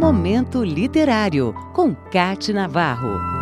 Momento Literário, com Cate Navarro.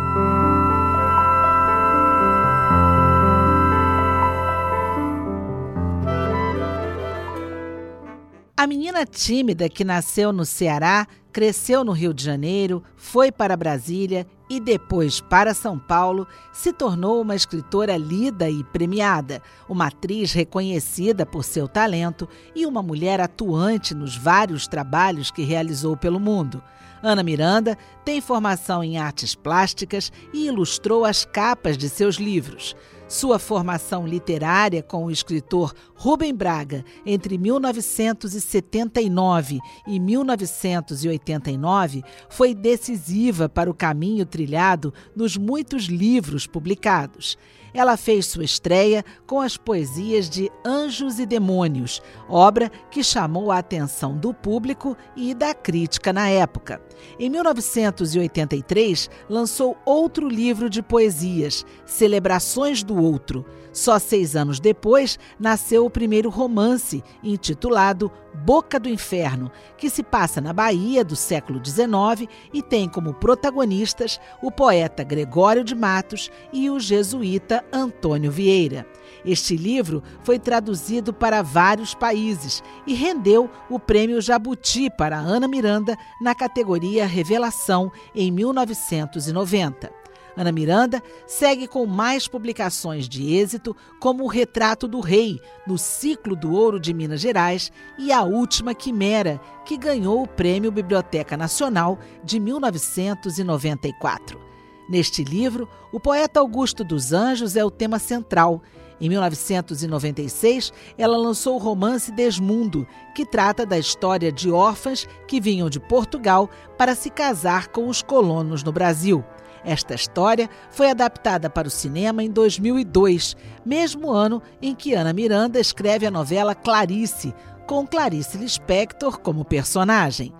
A menina tímida que nasceu no Ceará, cresceu no Rio de Janeiro, foi para Brasília e depois para São Paulo, se tornou uma escritora lida e premiada, uma atriz reconhecida por seu talento e uma mulher atuante nos vários trabalhos que realizou pelo mundo. Ana Miranda tem formação em artes plásticas e ilustrou as capas de seus livros. Sua formação literária com o escritor Rubem Braga entre 1979 e 1989 foi decisiva para o caminho trilhado nos muitos livros publicados. Ela fez sua estreia com as poesias de Anjos e Demônios, obra que chamou a atenção do público e da crítica na época. Em 1983, lançou outro livro de poesias, Celebrações do Outro. Só seis anos depois, nasceu o primeiro romance, intitulado Boca do Inferno, que se passa na Bahia do século XIX e tem como protagonistas o poeta Gregório de Matos e o jesuíta Antônio Vieira. Este livro foi traduzido para vários países e rendeu o Prêmio Jabuti para Ana Miranda na categoria Revelação em 1990. Ana Miranda segue com mais publicações de êxito, como O Retrato do Rei, no Ciclo do Ouro de Minas Gerais, e A Última Quimera, que ganhou o Prêmio Biblioteca Nacional de 1994. Neste livro, o poeta Augusto dos Anjos é o tema central. Em 1996, ela lançou o romance Desmundo, que trata da história de órfãs que vinham de Portugal para se casar com os colonos no Brasil. Esta história foi adaptada para o cinema em 2002, mesmo ano em que Ana Miranda escreve a novela Clarice, com Clarice Lispector como personagem.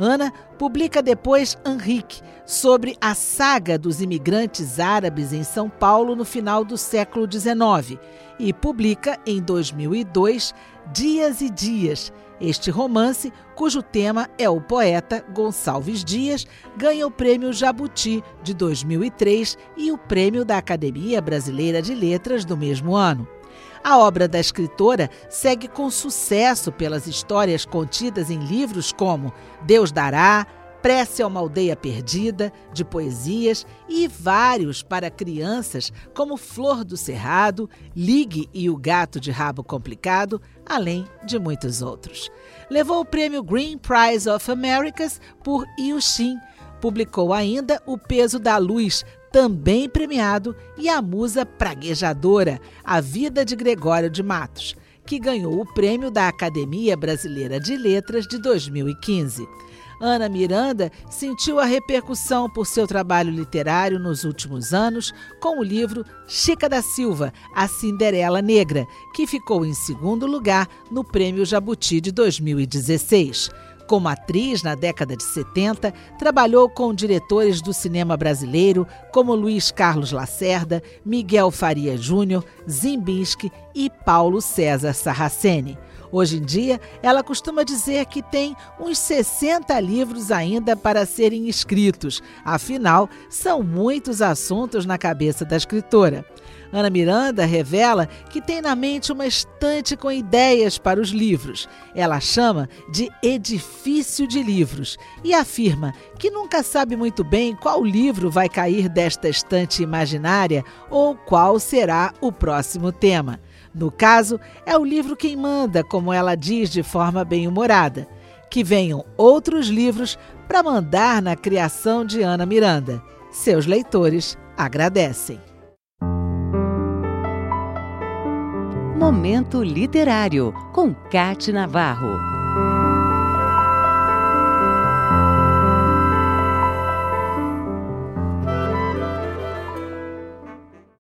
Ana publica depois Henrique, sobre a saga dos imigrantes árabes em São Paulo no final do século XIX, e publica em 2002 Dias e Dias, este romance, cujo tema é o poeta Gonçalves Dias, ganha o Prêmio Jabuti de 2003 e o Prêmio da Academia Brasileira de Letras do mesmo ano. A obra da escritora segue com sucesso pelas histórias contidas em livros como Deus Dará, Prece a uma Aldeia Perdida, de poesias, e vários para crianças, como Flor do Cerrado, Ligue e o Gato de Rabo Complicado, além de muitos outros. Levou o prêmio Green Prize of Americas por Yushin. Publicou ainda O Peso da Luz, também premiado, e A Musa Praguejadora, A Vida de Gregório de Matos, que ganhou o prêmio da Academia Brasileira de Letras de 2015. Ana Miranda sentiu a repercussão por seu trabalho literário nos últimos anos com o livro Chica da Silva, A Cinderela Negra, que ficou em segundo lugar no Prêmio Jabuti de 2016. Como atriz na década de 70, trabalhou com diretores do cinema brasileiro como Luiz Carlos Lacerda, Miguel Faria Júnior, Zimbinski e Paulo César Sarraceni. Hoje em dia, ela costuma dizer que tem uns 60 livros ainda para serem escritos, afinal, são muitos assuntos na cabeça da escritora. Ana Miranda revela que tem na mente uma estante com ideias para os livros. Ela chama de edifício de livros e afirma que nunca sabe muito bem qual livro vai cair desta estante imaginária ou qual será o próximo tema. No caso, é o livro quem manda, como ela diz de forma bem-humorada. Que venham outros livros para mandar na criação de Ana Miranda. Seus leitores agradecem. Momento Literário, com Cate Navarro.